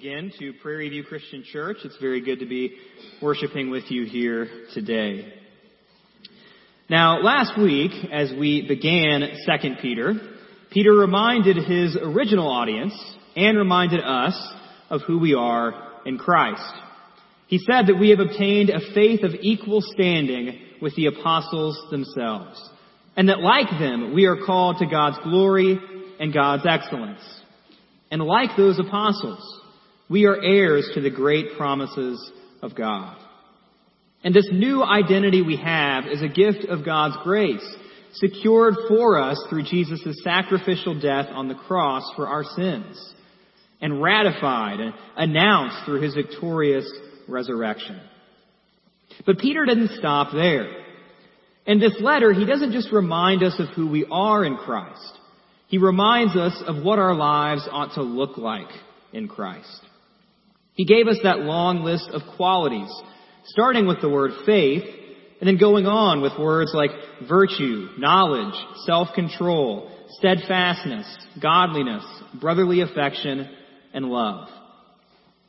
again to Prairie View Christian Church. It's very good to be worshiping with you here today. Now, last week, as we began 2 Peter, Peter reminded his original audience and reminded us of who we are in Christ. He said that we have obtained a faith of equal standing with the apostles themselves, and that like them, we are called to God's glory and God's excellence. And like those apostles, we are heirs to the great promises of God. And this new identity we have is a gift of God's grace, secured for us through Jesus' sacrificial death on the cross for our sins, and ratified and announced through his victorious resurrection. But Peter didn't stop there. In this letter, he doesn't just remind us of who we are in Christ. He reminds us of what our lives ought to look like in Christ. He gave us that long list of qualities, starting with the word faith, and then going on with words like virtue, knowledge, self-control, steadfastness, godliness, brotherly affection, and love.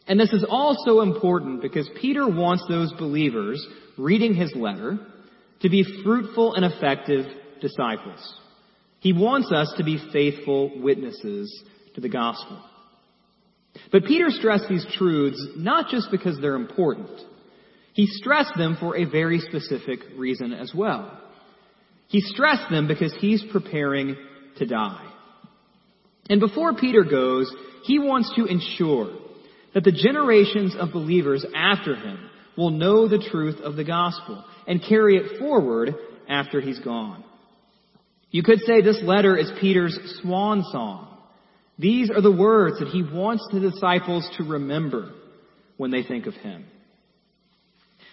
And this is also important because Peter wants those believers reading his letter to be fruitful and effective disciples. He wants us to be faithful witnesses to the gospel. But Peter stressed these truths not just because they're important. He stressed them for a very specific reason as well. He stressed them because he's preparing to die. And before Peter goes, he wants to ensure that the generations of believers after him will know the truth of the gospel and carry it forward after he's gone. You could say this letter is Peter's swan song these are the words that he wants the disciples to remember when they think of him.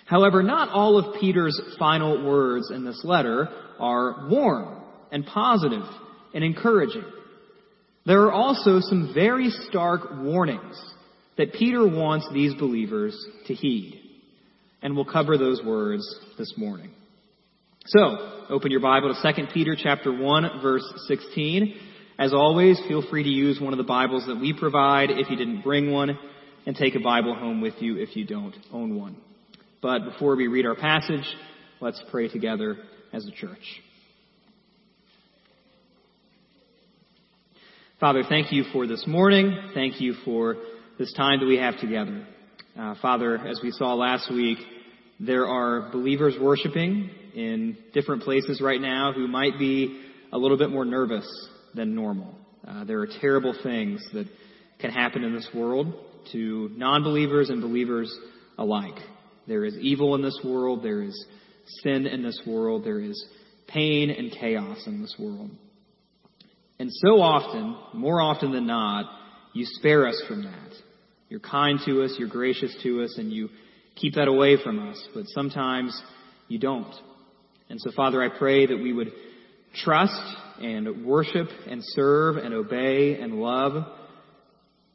However, not all of Peter's final words in this letter are warm and positive and encouraging. There are also some very stark warnings that Peter wants these believers to heed. And we'll cover those words this morning. So, open your Bible to 2 Peter chapter 1 verse 16. As always, feel free to use one of the Bibles that we provide if you didn't bring one, and take a Bible home with you if you don't own one. But before we read our passage, let's pray together as a church. Father, thank you for this morning. Thank you for this time that we have together. Uh, Father, as we saw last week, there are believers worshiping in different places right now who might be a little bit more nervous than normal. Uh, there are terrible things that can happen in this world to non-believers and believers alike. There is evil in this world. There is sin in this world. There is pain and chaos in this world. And so often, more often than not, you spare us from that. You're kind to us, you're gracious to us, and you keep that away from us. But sometimes you don't. And so, Father, I pray that we would trust and worship and serve and obey and love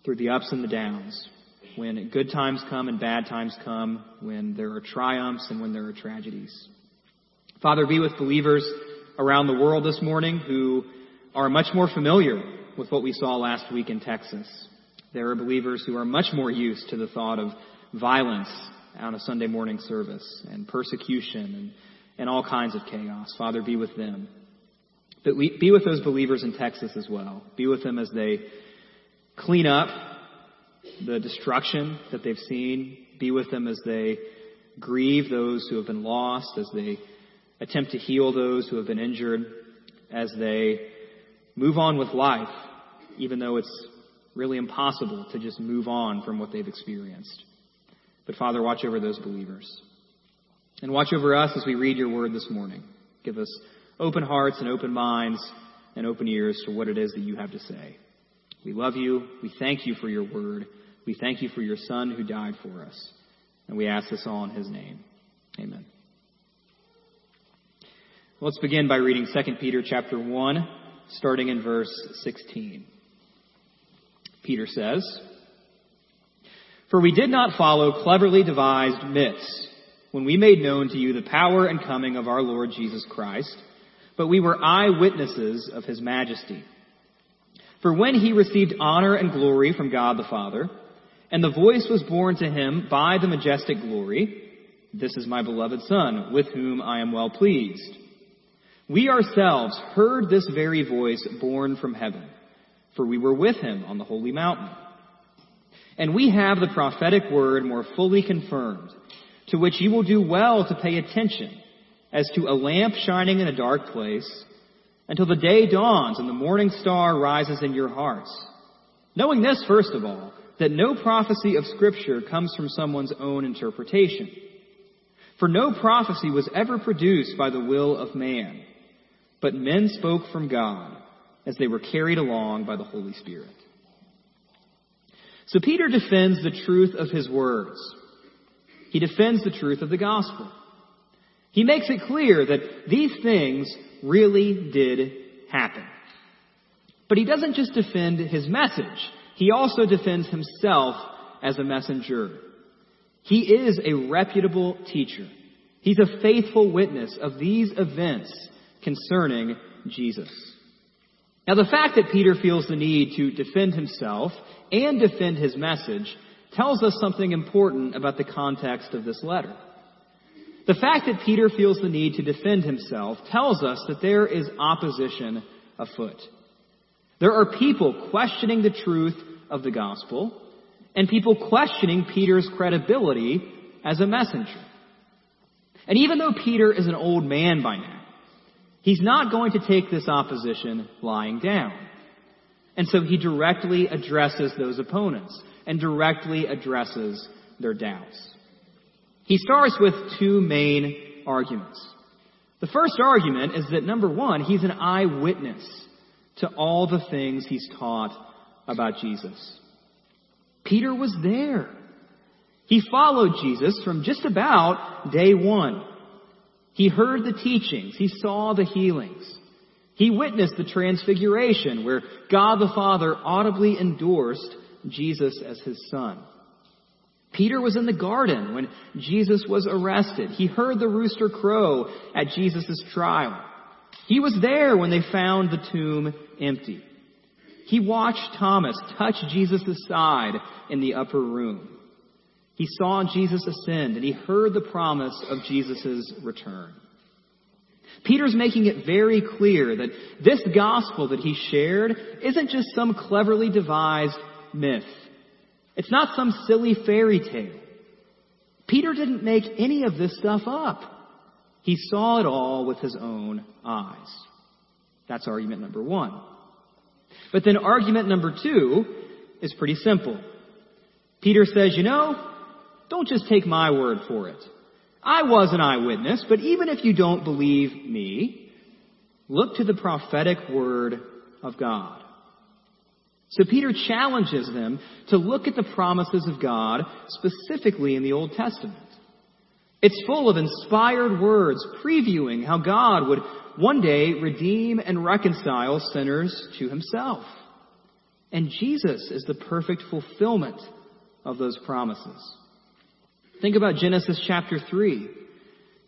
through the ups and the downs. When good times come and bad times come, when there are triumphs and when there are tragedies. Father, be with believers around the world this morning who are much more familiar with what we saw last week in Texas. There are believers who are much more used to the thought of violence on a Sunday morning service and persecution and, and all kinds of chaos. Father, be with them. Be with those believers in Texas as well. Be with them as they clean up the destruction that they've seen. Be with them as they grieve those who have been lost, as they attempt to heal those who have been injured, as they move on with life, even though it's really impossible to just move on from what they've experienced. But Father, watch over those believers. And watch over us as we read your word this morning. Give us open hearts and open minds and open ears to what it is that you have to say. We love you. We thank you for your word. We thank you for your son who died for us. And we ask this all in his name. Amen. Let's begin by reading 2 Peter chapter 1, starting in verse 16. Peter says, For we did not follow cleverly devised myths when we made known to you the power and coming of our Lord Jesus Christ but we were eyewitnesses of his majesty. For when he received honor and glory from God the Father, And the voice was borne to him by the majestic glory, This is my beloved Son, with whom I am well pleased. We ourselves heard this very voice borne from heaven, for we were with him on the holy mountain. And we have the prophetic word more fully confirmed, to which you will do well to pay attention, as to a lamp shining in a dark place, until the day dawns and the morning star rises in your hearts. Knowing this, first of all, that no prophecy of Scripture comes from someone's own interpretation. For no prophecy was ever produced by the will of man, but men spoke from God as they were carried along by the Holy Spirit. So Peter defends the truth of his words. He defends the truth of the gospel. He makes it clear that these things really did happen. But he doesn't just defend his message. He also defends himself as a messenger. He is a reputable teacher. He's a faithful witness of these events concerning Jesus. Now, the fact that Peter feels the need to defend himself and defend his message tells us something important about the context of this letter. The fact that Peter feels the need to defend himself tells us that there is opposition afoot. There are people questioning the truth of the gospel and people questioning Peter's credibility as a messenger. And even though Peter is an old man by now, he's not going to take this opposition lying down. And so he directly addresses those opponents and directly addresses their doubts. He starts with two main arguments. The first argument is that number one, he's an eyewitness to all the things he's taught about Jesus. Peter was there. He followed Jesus from just about day one. He heard the teachings. He saw the healings. He witnessed the transfiguration where God the Father audibly endorsed Jesus as his son. Peter was in the garden when Jesus was arrested. He heard the rooster crow at Jesus' trial. He was there when they found the tomb empty. He watched Thomas touch Jesus' side in the upper room. He saw Jesus ascend and he heard the promise of Jesus' return. Peter's making it very clear that this gospel that he shared isn't just some cleverly devised myth. It's not some silly fairy tale. Peter didn't make any of this stuff up. He saw it all with his own eyes. That's argument number one. But then argument number two is pretty simple. Peter says, you know, don't just take my word for it. I was an eyewitness, but even if you don't believe me, look to the prophetic word of God. So Peter challenges them to look at the promises of God specifically in the Old Testament. It's full of inspired words previewing how God would one day redeem and reconcile sinners to himself. And Jesus is the perfect fulfillment of those promises. Think about Genesis chapter 3.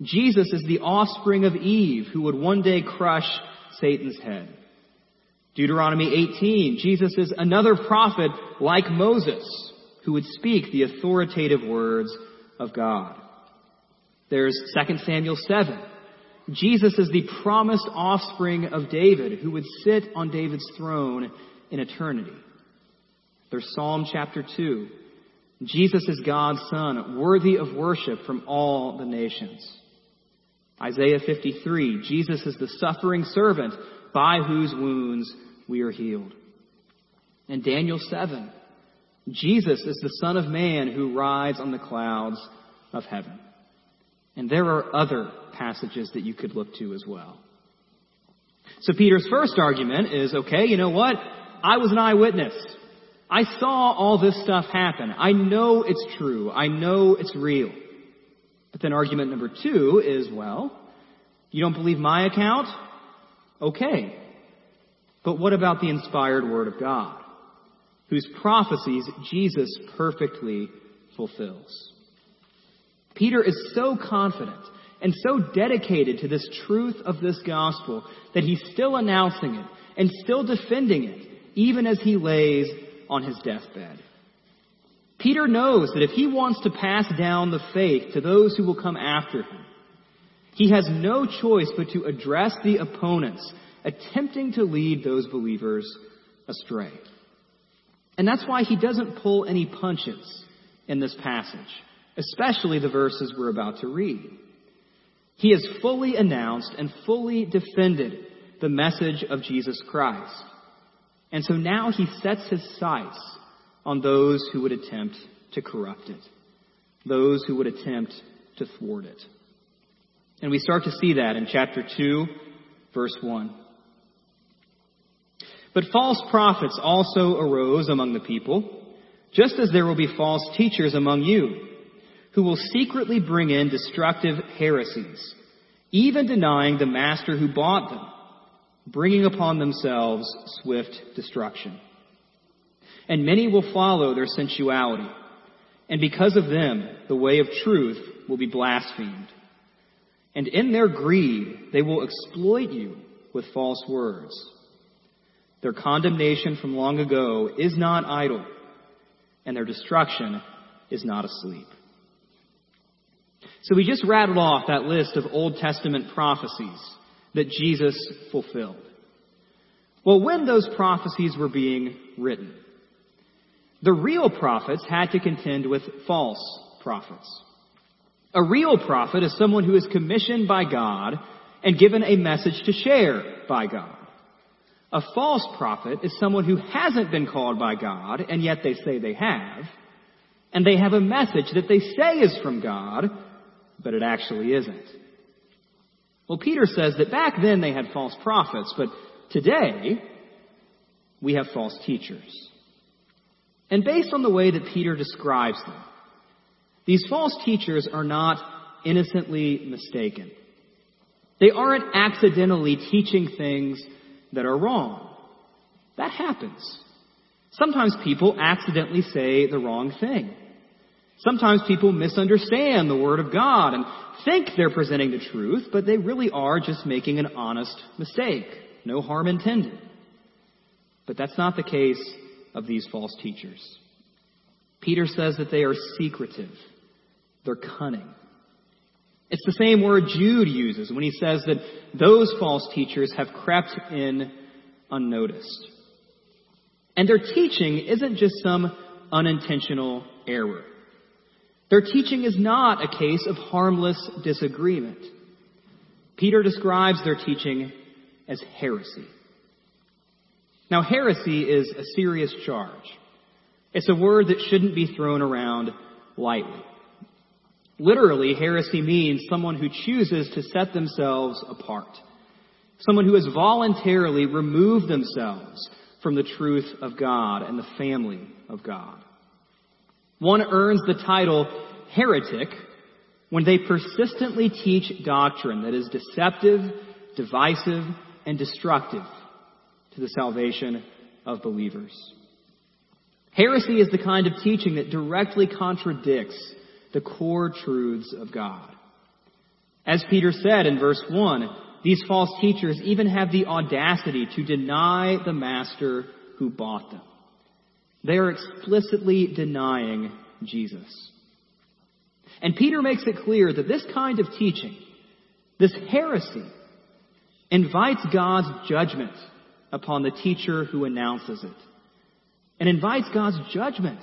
Jesus is the offspring of Eve who would one day crush Satan's head. Deuteronomy 18, Jesus is another prophet like Moses who would speak the authoritative words of God. There's 2 Samuel 7. Jesus is the promised offspring of David who would sit on David's throne in eternity. There's Psalm chapter 2. Jesus is God's Son, worthy of worship from all the nations. Isaiah 53, Jesus is the suffering servant by whose wounds we are healed. And Daniel 7, Jesus is the Son of Man who rides on the clouds of heaven. And there are other passages that you could look to as well. So Peter's first argument is, okay, you know what? I was an eyewitness. I saw all this stuff happen. I know it's true. I know it's real. But then argument number two is, well, you don't believe my account? Okay. But what about the inspired Word of God, whose prophecies Jesus perfectly fulfills? Peter is so confident and so dedicated to this truth of this gospel that he's still announcing it and still defending it, even as he lays on his deathbed. Peter knows that if he wants to pass down the faith to those who will come after him, he has no choice but to address the opponents attempting to lead those believers astray. And that's why he doesn't pull any punches in this passage, especially the verses we're about to read. He has fully announced and fully defended the message of Jesus Christ. And so now he sets his sights on those who would attempt to corrupt it, those who would attempt to thwart it. And we start to see that in chapter 2, verse 1. But false prophets also arose among the people, just as there will be false teachers among you, who will secretly bring in destructive heresies, even denying the master who bought them, bringing upon themselves swift destruction. And many will follow their sensuality, and because of them, the way of truth will be blasphemed. And in their greed, they will exploit you with false words their condemnation from long ago is not idle, and their destruction is not asleep. So we just rattled off that list of Old Testament prophecies that Jesus fulfilled. Well, when those prophecies were being written, the real prophets had to contend with false prophets. A real prophet is someone who is commissioned by God and given a message to share by God. A false prophet is someone who hasn't been called by God, and yet they say they have, and they have a message that they say is from God, but it actually isn't. Well, Peter says that back then they had false prophets, but today we have false teachers. And based on the way that Peter describes them, these false teachers are not innocently mistaken. They aren't accidentally teaching things that are wrong. That happens. Sometimes people accidentally say the wrong thing. Sometimes people misunderstand the Word of God and think they're presenting the truth, but they really are just making an honest mistake. No harm intended. But that's not the case of these false teachers. Peter says that they are secretive. They're cunning. It's the same word Jude uses when he says that those false teachers have crept in unnoticed. And their teaching isn't just some unintentional error. Their teaching is not a case of harmless disagreement. Peter describes their teaching as heresy. Now, heresy is a serious charge. It's a word that shouldn't be thrown around lightly. Literally, heresy means someone who chooses to set themselves apart. Someone who has voluntarily removed themselves from the truth of God and the family of God. One earns the title heretic when they persistently teach doctrine that is deceptive, divisive, and destructive to the salvation of believers. Heresy is the kind of teaching that directly contradicts the core truths of God. As Peter said in verse 1, these false teachers even have the audacity to deny the master who bought them. They are explicitly denying Jesus. And Peter makes it clear that this kind of teaching, this heresy, invites God's judgment upon the teacher who announces it, and invites God's judgment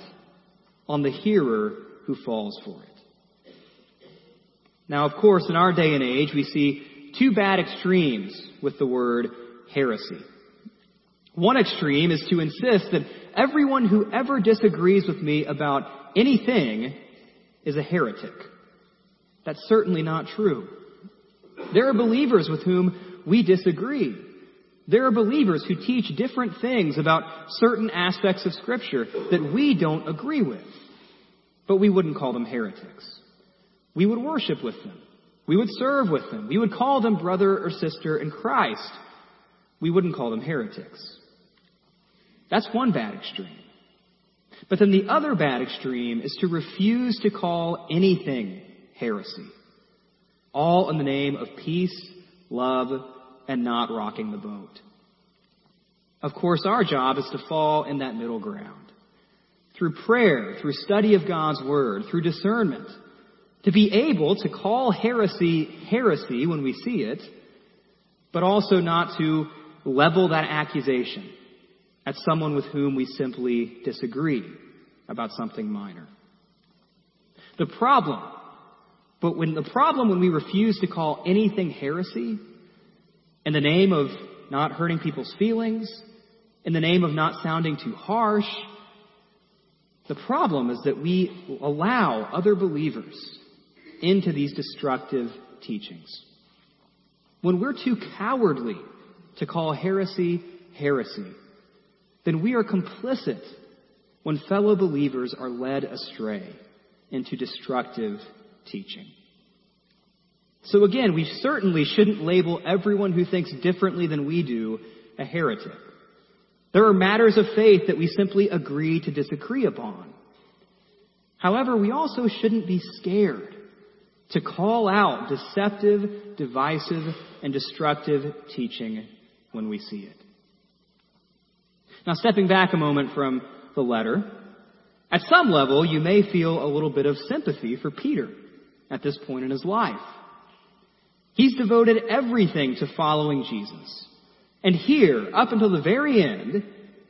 on the hearer who falls for it. Now, of course, in our day and age, we see two bad extremes with the word heresy. One extreme is to insist that everyone who ever disagrees with me about anything is a heretic. That's certainly not true. There are believers with whom we disagree. There are believers who teach different things about certain aspects of Scripture that we don't agree with. But we wouldn't call them heretics. We would worship with them. We would serve with them. We would call them brother or sister in Christ. We wouldn't call them heretics. That's one bad extreme. But then the other bad extreme is to refuse to call anything heresy. All in the name of peace, love, and not rocking the boat. Of course, our job is to fall in that middle ground through prayer, through study of God's Word, through discernment, to be able to call heresy heresy when we see it, but also not to level that accusation at someone with whom we simply disagree about something minor. The problem, but when the problem when we refuse to call anything heresy in the name of not hurting people's feelings, in the name of not sounding too harsh, the problem is that we allow other believers into these destructive teachings. When we're too cowardly to call heresy heresy, then we are complicit when fellow believers are led astray into destructive teaching. So again, we certainly shouldn't label everyone who thinks differently than we do a heretic. There are matters of faith that we simply agree to disagree upon. However, we also shouldn't be scared to call out deceptive, divisive, and destructive teaching when we see it. Now, stepping back a moment from the letter, at some level, you may feel a little bit of sympathy for Peter at this point in his life. He's devoted everything to following Jesus. And here, up until the very end,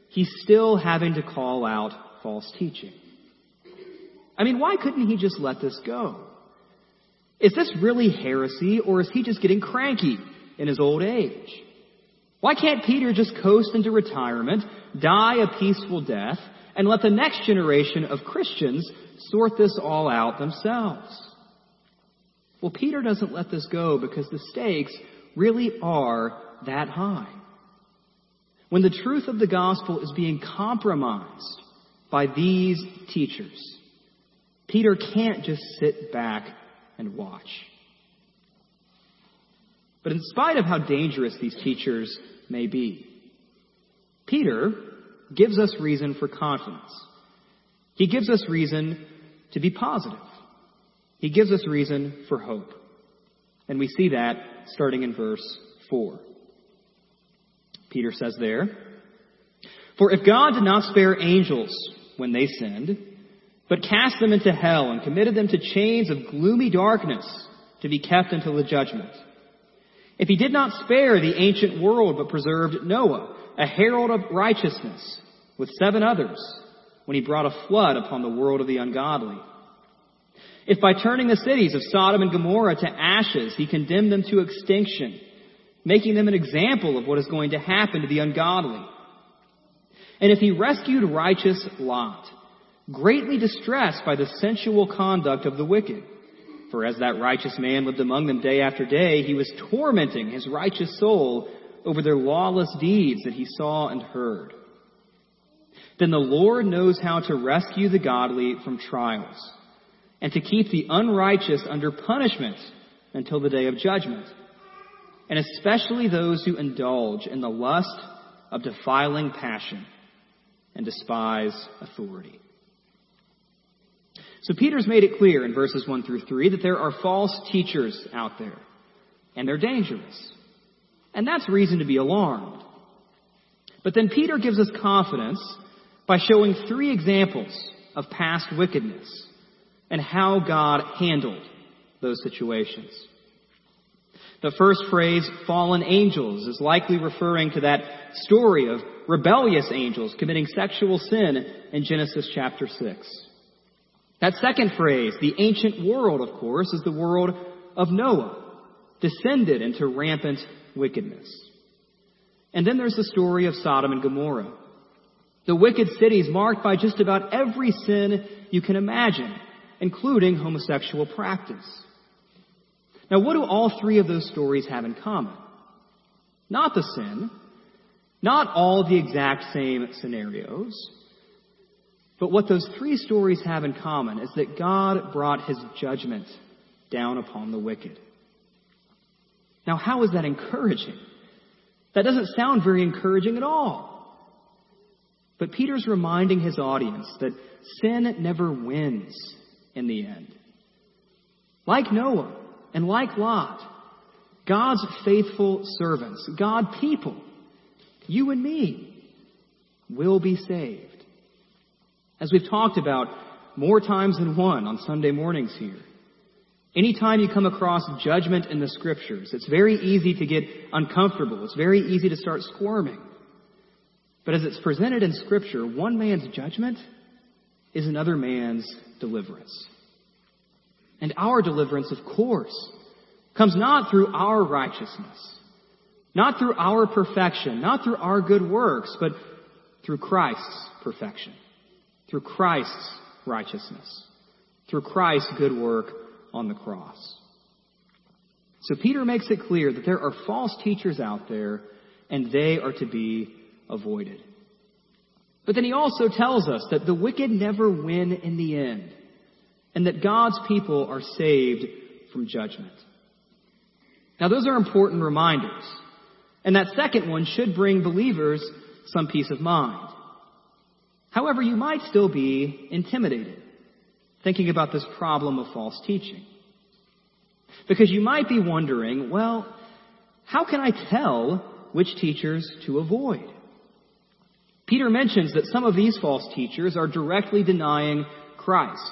he's still having to call out false teaching. I mean, why couldn't he just let this go? Is this really heresy, or is he just getting cranky in his old age? Why can't Peter just coast into retirement, die a peaceful death, and let the next generation of Christians sort this all out themselves? Well, Peter doesn't let this go because the stakes really are that high. When the truth of the gospel is being compromised by these teachers, Peter can't just sit back and watch. But in spite of how dangerous these teachers may be. Peter gives us reason for confidence. He gives us reason to be positive. He gives us reason for hope. And we see that starting in verse 4. Peter says there, For if God did not spare angels when they sinned, but cast them into hell and committed them to chains of gloomy darkness to be kept until the judgment, if he did not spare the ancient world, but preserved Noah, a herald of righteousness, with seven others, when he brought a flood upon the world of the ungodly. If by turning the cities of Sodom and Gomorrah to ashes, he condemned them to extinction, making them an example of what is going to happen to the ungodly. And if he rescued righteous Lot, greatly distressed by the sensual conduct of the wicked, for as that righteous man lived among them day after day, he was tormenting his righteous soul over their lawless deeds that he saw and heard. Then the Lord knows how to rescue the godly from trials and to keep the unrighteous under punishment until the day of judgment, and especially those who indulge in the lust of defiling passion and despise authority. So Peter's made it clear in verses 1 through 3 that there are false teachers out there, and they're dangerous. And that's reason to be alarmed. But then Peter gives us confidence by showing three examples of past wickedness and how God handled those situations. The first phrase, fallen angels, is likely referring to that story of rebellious angels committing sexual sin in Genesis chapter 6. That second phrase, the ancient world, of course, is the world of Noah, descended into rampant wickedness. And then there's the story of Sodom and Gomorrah. The wicked cities marked by just about every sin you can imagine, including homosexual practice. Now, what do all three of those stories have in common? Not the sin, not all the exact same scenarios, but what those three stories have in common is that God brought his judgment down upon the wicked. Now, how is that encouraging? That doesn't sound very encouraging at all. But Peter's reminding his audience that sin never wins in the end. Like Noah and like Lot, God's faithful servants, God people, you and me, will be saved. As we've talked about more times than one on Sunday mornings here. Anytime you come across judgment in the scriptures, it's very easy to get uncomfortable. It's very easy to start squirming. But as it's presented in scripture, one man's judgment is another man's deliverance. And our deliverance, of course, comes not through our righteousness, not through our perfection, not through our good works, but through Christ's perfection, through Christ's righteousness, through Christ's good work on the cross. So Peter makes it clear that there are false teachers out there and they are to be avoided. But then he also tells us that the wicked never win in the end and that God's people are saved from judgment. Now those are important reminders. And that second one should bring believers some peace of mind. However, you might still be intimidated thinking about this problem of false teaching. Because you might be wondering, well, how can I tell which teachers to avoid? Peter mentions that some of these false teachers are directly denying Christ,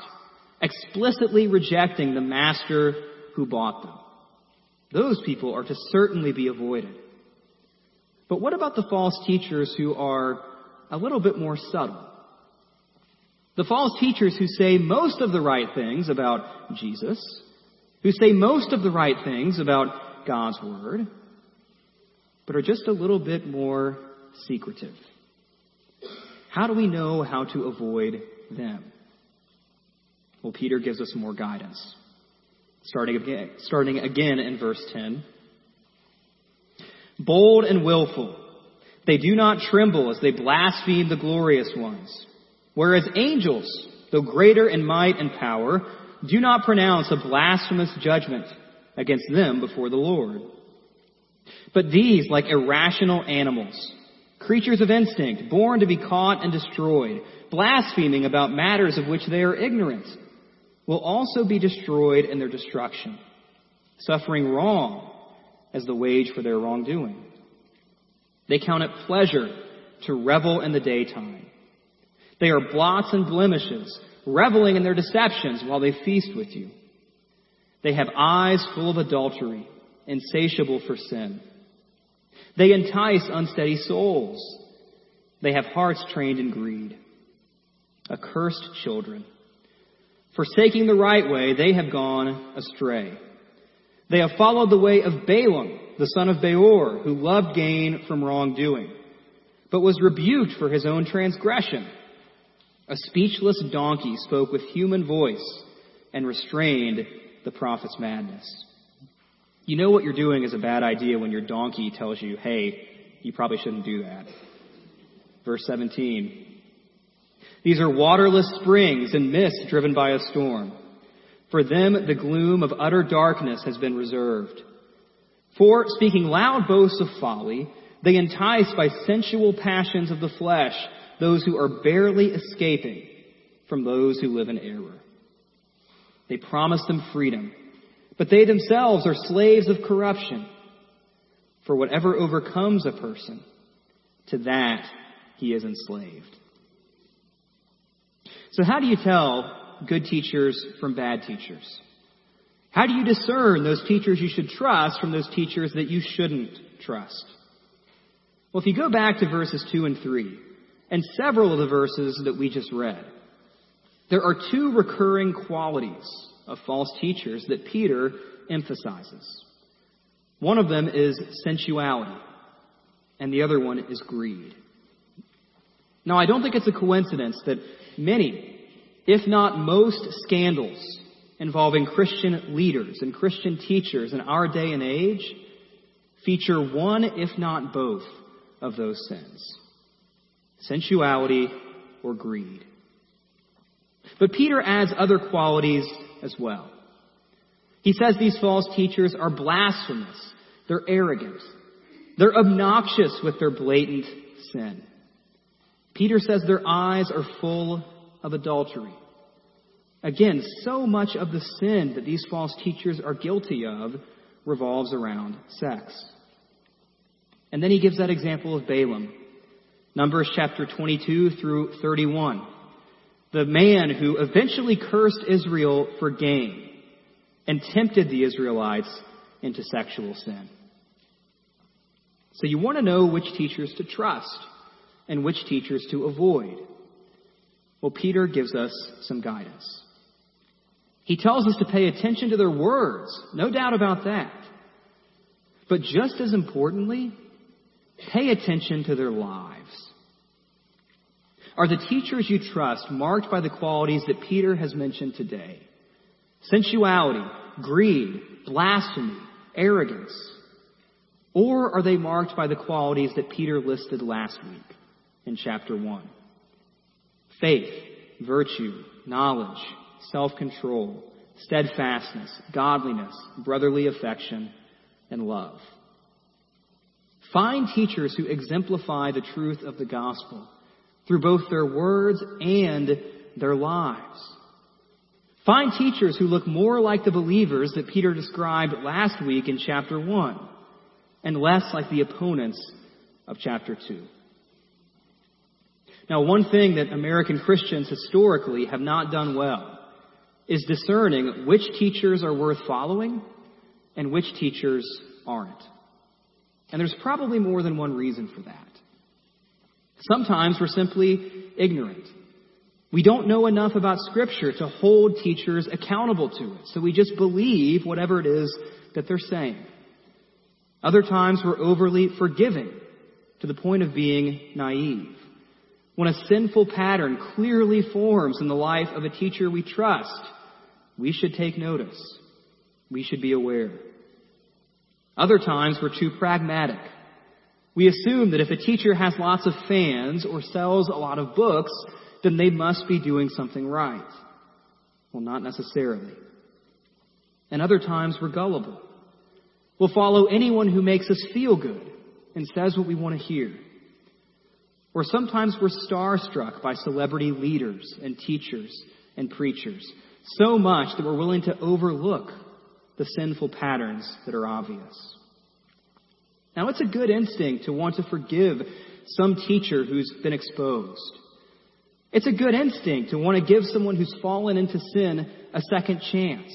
explicitly rejecting the master who bought them. Those people are to certainly be avoided. But what about the false teachers who are a little bit more subtle? The false teachers who say most of the right things about Jesus, who say most of the right things about God's Word, but are just a little bit more secretive. How do we know how to avoid them? Well, Peter gives us more guidance. Starting again, starting again in verse 10. Bold and willful, they do not tremble as they blaspheme the glorious ones. Whereas angels, though greater in might and power, do not pronounce a blasphemous judgment against them before the Lord. But these, like irrational animals, creatures of instinct, born to be caught and destroyed, blaspheming about matters of which they are ignorant, will also be destroyed in their destruction, suffering wrong as the wage for their wrongdoing. They count it pleasure to revel in the daytime. They are blots and blemishes, reveling in their deceptions while they feast with you. They have eyes full of adultery, insatiable for sin. They entice unsteady souls. They have hearts trained in greed. Accursed children. Forsaking the right way, they have gone astray. They have followed the way of Balaam, the son of Beor, who loved gain from wrongdoing, but was rebuked for his own transgression. A speechless donkey spoke with human voice and restrained the prophet's madness. You know what you're doing is a bad idea when your donkey tells you, hey, you probably shouldn't do that. Verse 17. These are waterless springs and mist driven by a storm. For them, the gloom of utter darkness has been reserved. For, speaking loud boasts of folly, they entice by sensual passions of the flesh those who are barely escaping from those who live in error. They promise them freedom but they themselves are slaves of corruption. For whatever overcomes a person, to that he is enslaved. So how do you tell good teachers from bad teachers? How do you discern those teachers you should trust from those teachers that you shouldn't trust? Well, if you go back to verses 2 and 3, and several of the verses that we just read, there are two recurring qualities of false teachers that Peter emphasizes. One of them is sensuality, and the other one is greed. Now, I don't think it's a coincidence that many, if not most, scandals involving Christian leaders and Christian teachers in our day and age feature one, if not both, of those sins sensuality or greed. But Peter adds other qualities as well. He says these false teachers are blasphemous. They're arrogant. They're obnoxious with their blatant sin. Peter says their eyes are full of adultery. Again, so much of the sin that these false teachers are guilty of revolves around sex. And then he gives that example of Balaam. Numbers chapter 22 through 31. the man who eventually cursed Israel for gain and tempted the Israelites into sexual sin. So you want to know which teachers to trust and which teachers to avoid. Well, Peter gives us some guidance. He tells us to pay attention to their words, no doubt about that. But just as importantly, pay attention to their lives. Are the teachers you trust marked by the qualities that Peter has mentioned today? Sensuality, greed, blasphemy, arrogance? Or are they marked by the qualities that Peter listed last week in chapter 1? Faith, virtue, knowledge, self-control, steadfastness, godliness, brotherly affection, and love. Find teachers who exemplify the truth of the gospel through both their words and their lives. Find teachers who look more like the believers that Peter described last week in chapter 1 and less like the opponents of chapter 2. Now, one thing that American Christians historically have not done well is discerning which teachers are worth following and which teachers aren't. And there's probably more than one reason for that. Sometimes we're simply ignorant. We don't know enough about Scripture to hold teachers accountable to it, so we just believe whatever it is that they're saying. Other times we're overly forgiving to the point of being naive. When a sinful pattern clearly forms in the life of a teacher we trust, we should take notice. We should be aware. Other times we're too pragmatic. We assume that if a teacher has lots of fans or sells a lot of books, then they must be doing something right. Well, not necessarily. And other times we're gullible. We'll follow anyone who makes us feel good and says what we want to hear. Or sometimes we're starstruck by celebrity leaders and teachers and preachers so much that we're willing to overlook the sinful patterns that are obvious. Now, it's a good instinct to want to forgive some teacher who's been exposed. It's a good instinct to want to give someone who's fallen into sin a second chance.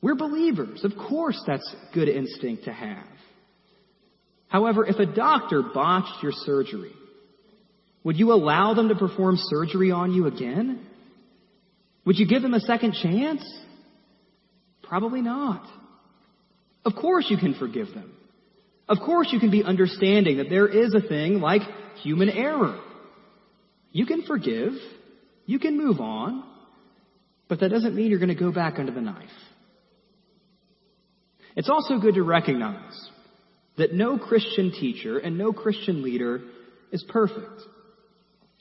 We're believers. Of course, that's good instinct to have. However, if a doctor botched your surgery, would you allow them to perform surgery on you again? Would you give them a second chance? Probably not. Of course you can forgive them. Of course you can be understanding that there is a thing like human error. You can forgive. You can move on. But that doesn't mean you're going to go back under the knife. It's also good to recognize that no Christian teacher and no Christian leader is perfect.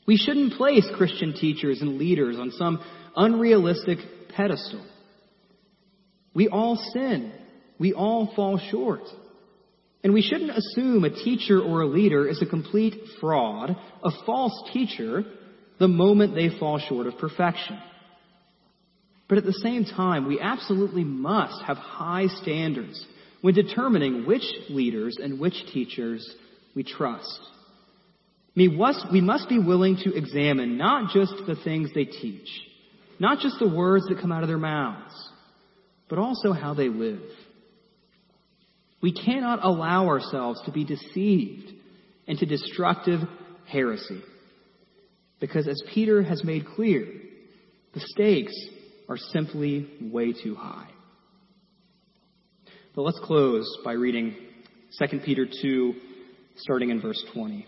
We shouldn't place Christian teachers and leaders on some unrealistic pedestal. We all sin. We all fall short. And we shouldn't assume a teacher or a leader is a complete fraud, a false teacher, the moment they fall short of perfection. But at the same time, we absolutely must have high standards when determining which leaders and which teachers we trust. We must be willing to examine not just the things they teach, not just the words that come out of their mouths, but also how they live. We cannot allow ourselves to be deceived into destructive heresy. Because as Peter has made clear, the stakes are simply way too high. But let's close by reading 2 Peter 2, starting in verse 20.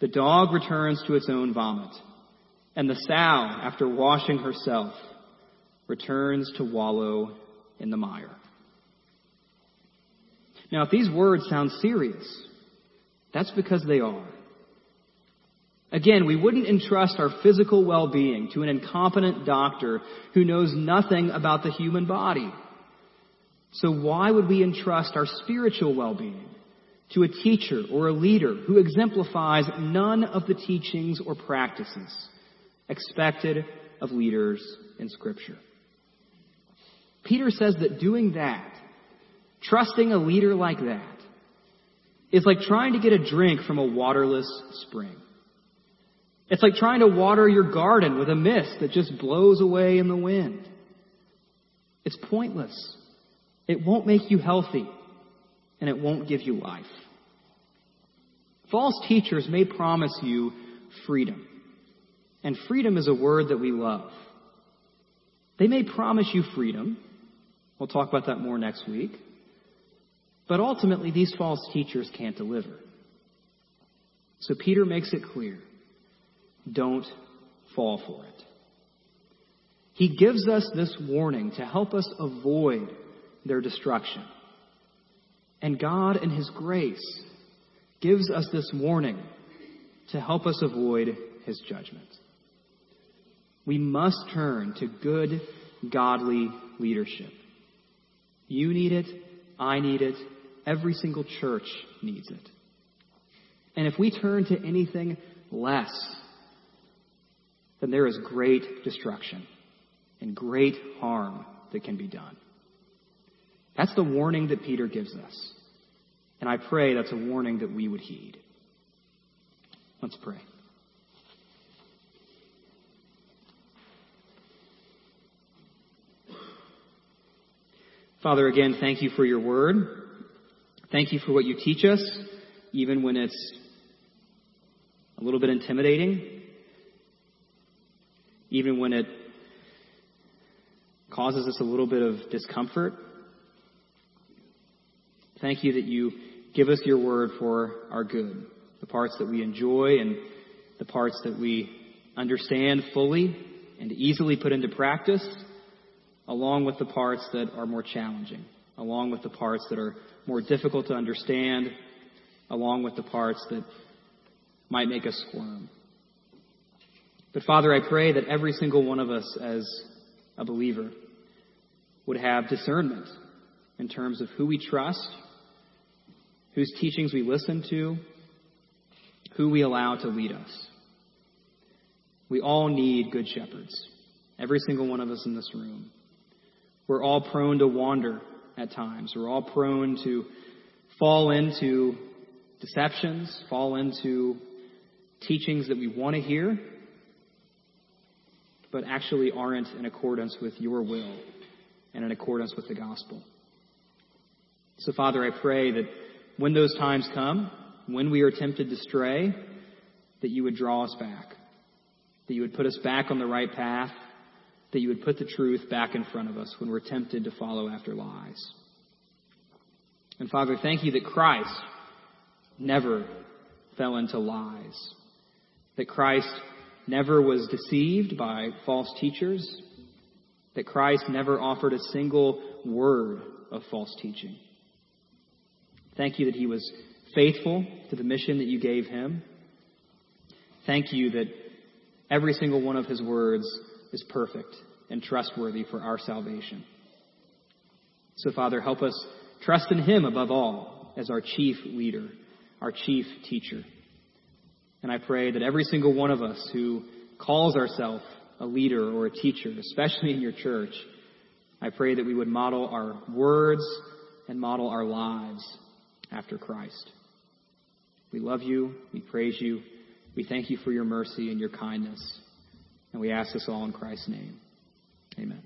The dog returns to its own vomit, and the sow, after washing herself, returns to wallow in the mire. Now, if these words sound serious, that's because they are. Again, we wouldn't entrust our physical well-being to an incompetent doctor who knows nothing about the human body. So why would we entrust our spiritual well-being to a teacher or a leader who exemplifies none of the teachings or practices expected of leaders in Scripture? Peter says that doing that, trusting a leader like that, is like trying to get a drink from a waterless spring. It's like trying to water your garden with a mist that just blows away in the wind. It's pointless. It won't make you healthy, and it won't give you life. False teachers may promise you freedom, and freedom is a word that we love. They may promise you freedom. We'll talk about that more next week. But ultimately, these false teachers can't deliver. So Peter makes it clear don't fall for it. He gives us this warning to help us avoid their destruction. And God, in His grace, gives us this warning to help us avoid His judgment. We must turn to good, godly leadership. You need it. I need it. Every single church needs it. And if we turn to anything less then there is great destruction and great harm that can be done. That's the warning that Peter gives us. And I pray that's a warning that we would heed. Let's pray. Father, again, thank you for your word. Thank you for what you teach us, even when it's a little bit intimidating even when it causes us a little bit of discomfort. Thank you that you give us your word for our good, the parts that we enjoy and the parts that we understand fully and easily put into practice, along with the parts that are more challenging, along with the parts that are more difficult to understand, along with the parts that might make us squirm. But Father, I pray that every single one of us as a believer would have discernment in terms of who we trust, whose teachings we listen to, who we allow to lead us. We all need good shepherds. Every single one of us in this room. We're all prone to wander at times. We're all prone to fall into deceptions, fall into teachings that we want to hear but actually aren't in accordance with your will and in accordance with the gospel. So, Father, I pray that when those times come, when we are tempted to stray, that you would draw us back, that you would put us back on the right path, that you would put the truth back in front of us when we're tempted to follow after lies. And Father, thank you that Christ never fell into lies, that Christ never was deceived by false teachers, that Christ never offered a single word of false teaching. Thank you that he was faithful to the mission that you gave him. Thank you that every single one of his words is perfect and trustworthy for our salvation. So, Father, help us trust in him above all as our chief leader, our chief teacher. And I pray that every single one of us who calls ourselves a leader or a teacher, especially in your church, I pray that we would model our words and model our lives after Christ. We love you. We praise you. We thank you for your mercy and your kindness. And we ask this all in Christ's name. Amen.